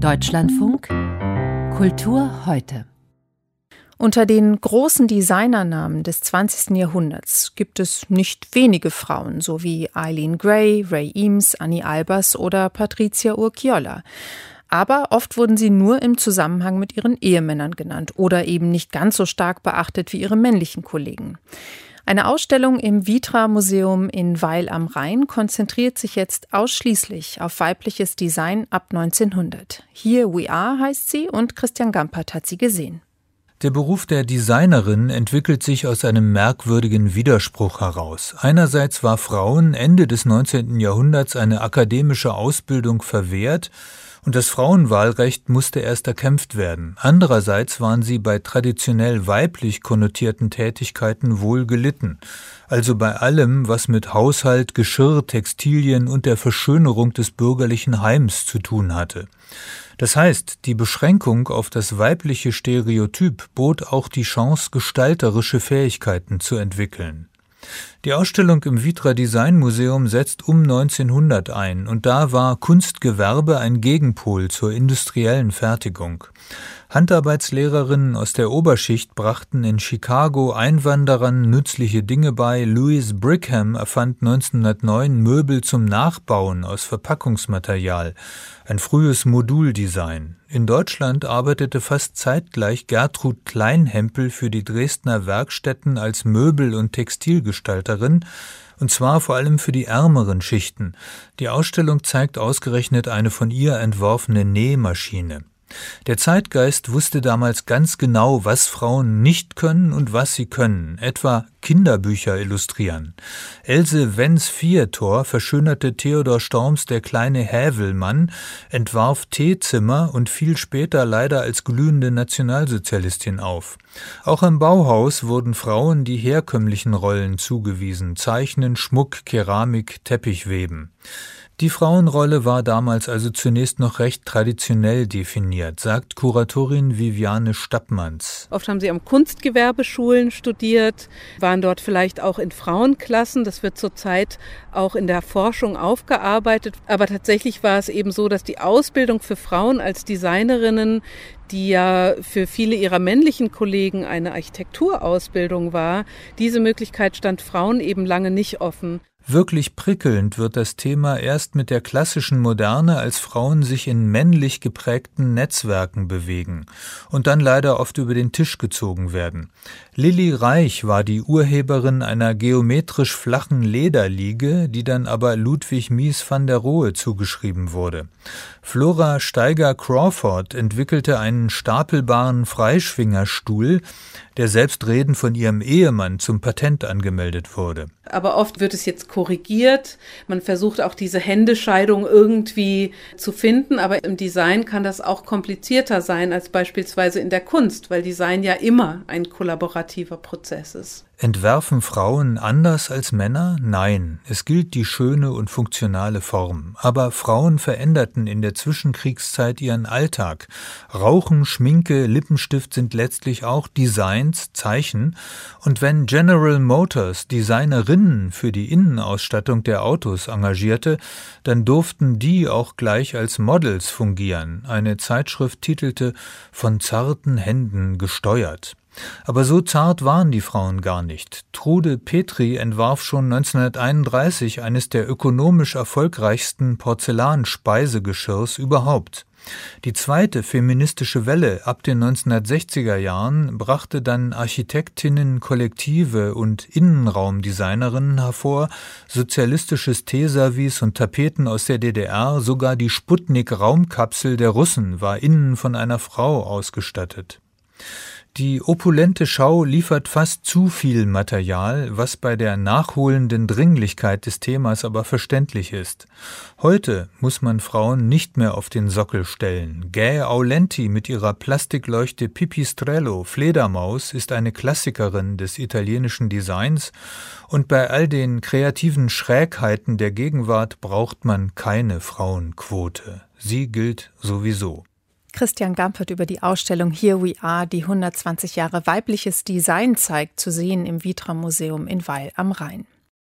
Deutschlandfunk Kultur heute. Unter den großen Designernamen des 20. Jahrhunderts gibt es nicht wenige Frauen, so wie Eileen Gray, Ray Eames, Annie Albers oder Patricia Urquiola. Aber oft wurden sie nur im Zusammenhang mit ihren Ehemännern genannt oder eben nicht ganz so stark beachtet wie ihre männlichen Kollegen. Eine Ausstellung im Vitra Museum in Weil am Rhein konzentriert sich jetzt ausschließlich auf weibliches Design ab 1900. Here We Are heißt sie und Christian Gampert hat sie gesehen. Der Beruf der Designerin entwickelt sich aus einem merkwürdigen Widerspruch heraus. Einerseits war Frauen Ende des 19. Jahrhunderts eine akademische Ausbildung verwehrt, und das Frauenwahlrecht musste erst erkämpft werden. Andererseits waren sie bei traditionell weiblich konnotierten Tätigkeiten wohl gelitten, also bei allem, was mit Haushalt, Geschirr, Textilien und der Verschönerung des bürgerlichen Heims zu tun hatte. Das heißt, die Beschränkung auf das weibliche Stereotyp bot auch die Chance, gestalterische Fähigkeiten zu entwickeln. Die Ausstellung im Vitra Design Museum setzt um 1900 ein und da war Kunstgewerbe ein Gegenpol zur industriellen Fertigung. Handarbeitslehrerinnen aus der Oberschicht brachten in Chicago Einwanderern nützliche Dinge bei. Louis Brigham erfand 1909 Möbel zum Nachbauen aus Verpackungsmaterial, ein frühes Moduldesign. In Deutschland arbeitete fast zeitgleich Gertrud Kleinhempel für die Dresdner Werkstätten als Möbel- und Textilgestalterin, und zwar vor allem für die ärmeren Schichten. Die Ausstellung zeigt ausgerechnet eine von ihr entworfene Nähmaschine. Der Zeitgeist wusste damals ganz genau, was Frauen nicht können und was sie können, etwa Kinderbücher illustrieren. Else Wenz Viertor verschönerte Theodor Storms Der kleine Hävelmann, entwarf Teezimmer und fiel später leider als glühende Nationalsozialistin auf. Auch im Bauhaus wurden Frauen die herkömmlichen Rollen zugewiesen, Zeichnen, Schmuck, Keramik, Teppichweben. Die Frauenrolle war damals also zunächst noch recht traditionell definiert, sagt Kuratorin Viviane Stappmanns. Oft haben sie am Kunstgewerbeschulen studiert, waren dort vielleicht auch in Frauenklassen. Das wird zurzeit auch in der Forschung aufgearbeitet. Aber tatsächlich war es eben so, dass die Ausbildung für Frauen als Designerinnen die ja für viele ihrer männlichen Kollegen eine Architekturausbildung war, diese Möglichkeit stand Frauen eben lange nicht offen. Wirklich prickelnd wird das Thema erst mit der klassischen Moderne, als Frauen sich in männlich geprägten Netzwerken bewegen und dann leider oft über den Tisch gezogen werden. Lilly Reich war die Urheberin einer geometrisch flachen Lederliege, die dann aber Ludwig Mies van der Rohe zugeschrieben wurde. Flora Steiger Crawford entwickelte einen stapelbaren Freischwingerstuhl, der selbstredend von ihrem Ehemann zum Patent angemeldet wurde. Aber oft wird es jetzt korrigiert. Man versucht auch diese Händescheidung irgendwie zu finden. Aber im Design kann das auch komplizierter sein als beispielsweise in der Kunst, weil Design ja immer ein kollaborativer Prozess ist. Entwerfen Frauen anders als Männer? Nein, es gilt die schöne und funktionale Form. Aber Frauen veränderten in der Zwischenkriegszeit ihren Alltag. Rauchen, Schminke, Lippenstift sind letztlich auch Designs, Zeichen. Und wenn General Motors Designerinnen für die Innenausstattung der Autos engagierte, dann durften die auch gleich als Models fungieren. Eine Zeitschrift titelte Von zarten Händen gesteuert. Aber so zart waren die Frauen gar nicht. Trude Petri entwarf schon 1931 eines der ökonomisch erfolgreichsten Porzellanspeisegeschirrs überhaupt. Die zweite feministische Welle ab den 1960er Jahren brachte dann Architektinnen, Kollektive und Innenraumdesignerinnen hervor, sozialistisches Teeservice und Tapeten aus der DDR, sogar die Sputnik-Raumkapsel der Russen war innen von einer Frau ausgestattet. Die opulente Schau liefert fast zu viel Material, was bei der nachholenden Dringlichkeit des Themas aber verständlich ist. Heute muss man Frauen nicht mehr auf den Sockel stellen. Gay Aulenti mit ihrer Plastikleuchte Pipistrello Fledermaus ist eine Klassikerin des italienischen Designs und bei all den kreativen Schrägheiten der Gegenwart braucht man keine Frauenquote. Sie gilt sowieso. Christian Gampert über die Ausstellung Here We Are, die 120 Jahre weibliches Design zeigt, zu sehen im Vitra Museum in Weil am Rhein.